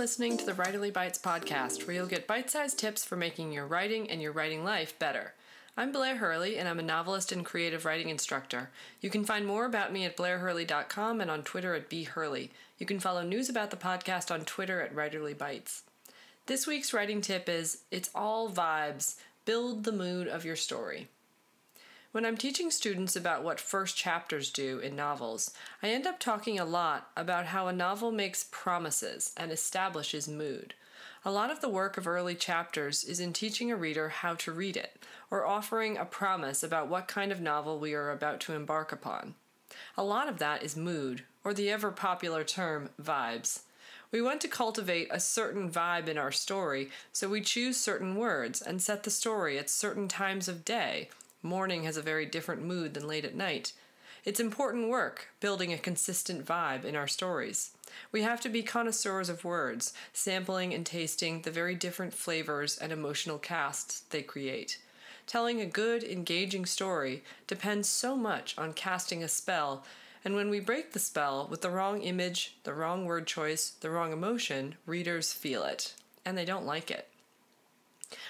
listening to the Writerly Bites podcast, where you'll get bite sized tips for making your writing and your writing life better. I'm Blair Hurley, and I'm a novelist and creative writing instructor. You can find more about me at blairhurley.com and on Twitter at bhurley. You can follow news about the podcast on Twitter at Writerly Bites. This week's writing tip is It's all vibes. Build the mood of your story. When I'm teaching students about what first chapters do in novels, I end up talking a lot about how a novel makes promises and establishes mood. A lot of the work of early chapters is in teaching a reader how to read it, or offering a promise about what kind of novel we are about to embark upon. A lot of that is mood, or the ever popular term vibes. We want to cultivate a certain vibe in our story, so we choose certain words and set the story at certain times of day Morning has a very different mood than late at night. It's important work, building a consistent vibe in our stories. We have to be connoisseurs of words, sampling and tasting the very different flavors and emotional casts they create. Telling a good, engaging story depends so much on casting a spell, and when we break the spell with the wrong image, the wrong word choice, the wrong emotion, readers feel it, and they don't like it.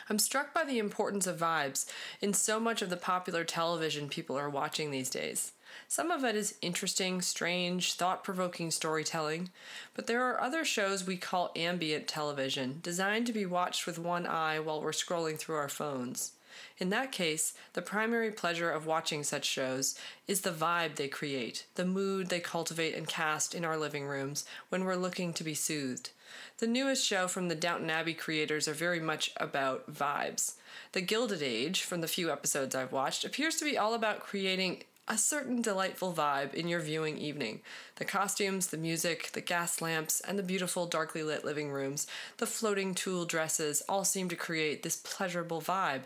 I'm struck by the importance of vibes in so much of the popular television people are watching these days. Some of it is interesting, strange, thought provoking storytelling, but there are other shows we call ambient television, designed to be watched with one eye while we're scrolling through our phones. In that case, the primary pleasure of watching such shows is the vibe they create, the mood they cultivate and cast in our living rooms when we're looking to be soothed. The newest show from the Downton Abbey creators are very much about vibes. The Gilded Age, from the few episodes I've watched, appears to be all about creating a certain delightful vibe in your viewing evening. The costumes, the music, the gas lamps, and the beautiful darkly lit living rooms, the floating tulle dresses all seem to create this pleasurable vibe,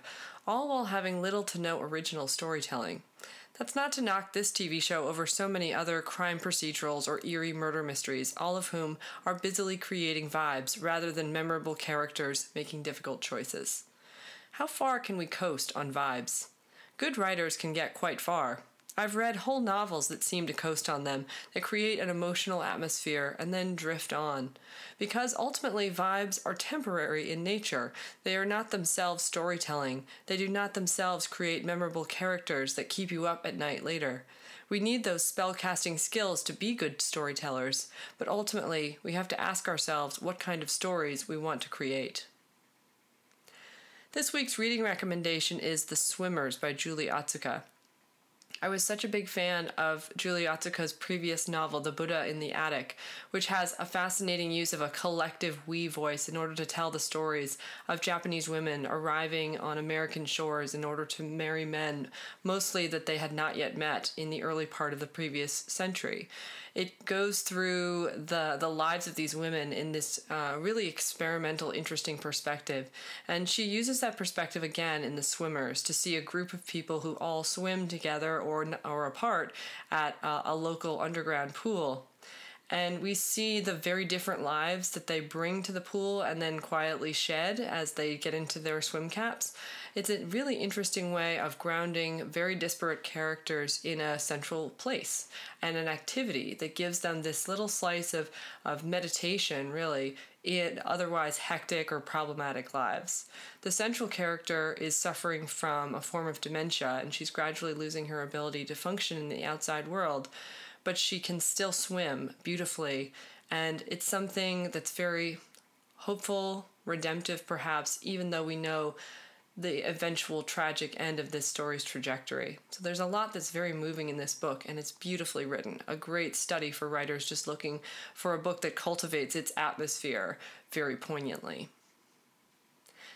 all while having little to no original storytelling. That's not to knock this TV show over so many other crime procedurals or eerie murder mysteries, all of whom are busily creating vibes rather than memorable characters making difficult choices. How far can we coast on vibes? Good writers can get quite far. I've read whole novels that seem to coast on them, that create an emotional atmosphere and then drift on. Because ultimately, vibes are temporary in nature. They are not themselves storytelling. They do not themselves create memorable characters that keep you up at night later. We need those spellcasting skills to be good storytellers, but ultimately, we have to ask ourselves what kind of stories we want to create. This week's reading recommendation is The Swimmers by Julie Otsuka. I was such a big fan of Julie previous novel, The Buddha in the Attic, which has a fascinating use of a collective we voice in order to tell the stories of Japanese women arriving on American shores in order to marry men, mostly that they had not yet met in the early part of the previous century. It goes through the the lives of these women in this uh, really experimental, interesting perspective, and she uses that perspective again in the swimmers to see a group of people who all swim together or or apart at a local underground pool and we see the very different lives that they bring to the pool and then quietly shed as they get into their swim caps. It's a really interesting way of grounding very disparate characters in a central place and an activity that gives them this little slice of, of meditation, really, in otherwise hectic or problematic lives. The central character is suffering from a form of dementia and she's gradually losing her ability to function in the outside world but she can still swim beautifully. And it's something that's very hopeful, redemptive, perhaps, even though we know the eventual tragic end of this story's trajectory. So there's a lot that's very moving in this book, and it's beautifully written. A great study for writers just looking for a book that cultivates its atmosphere very poignantly.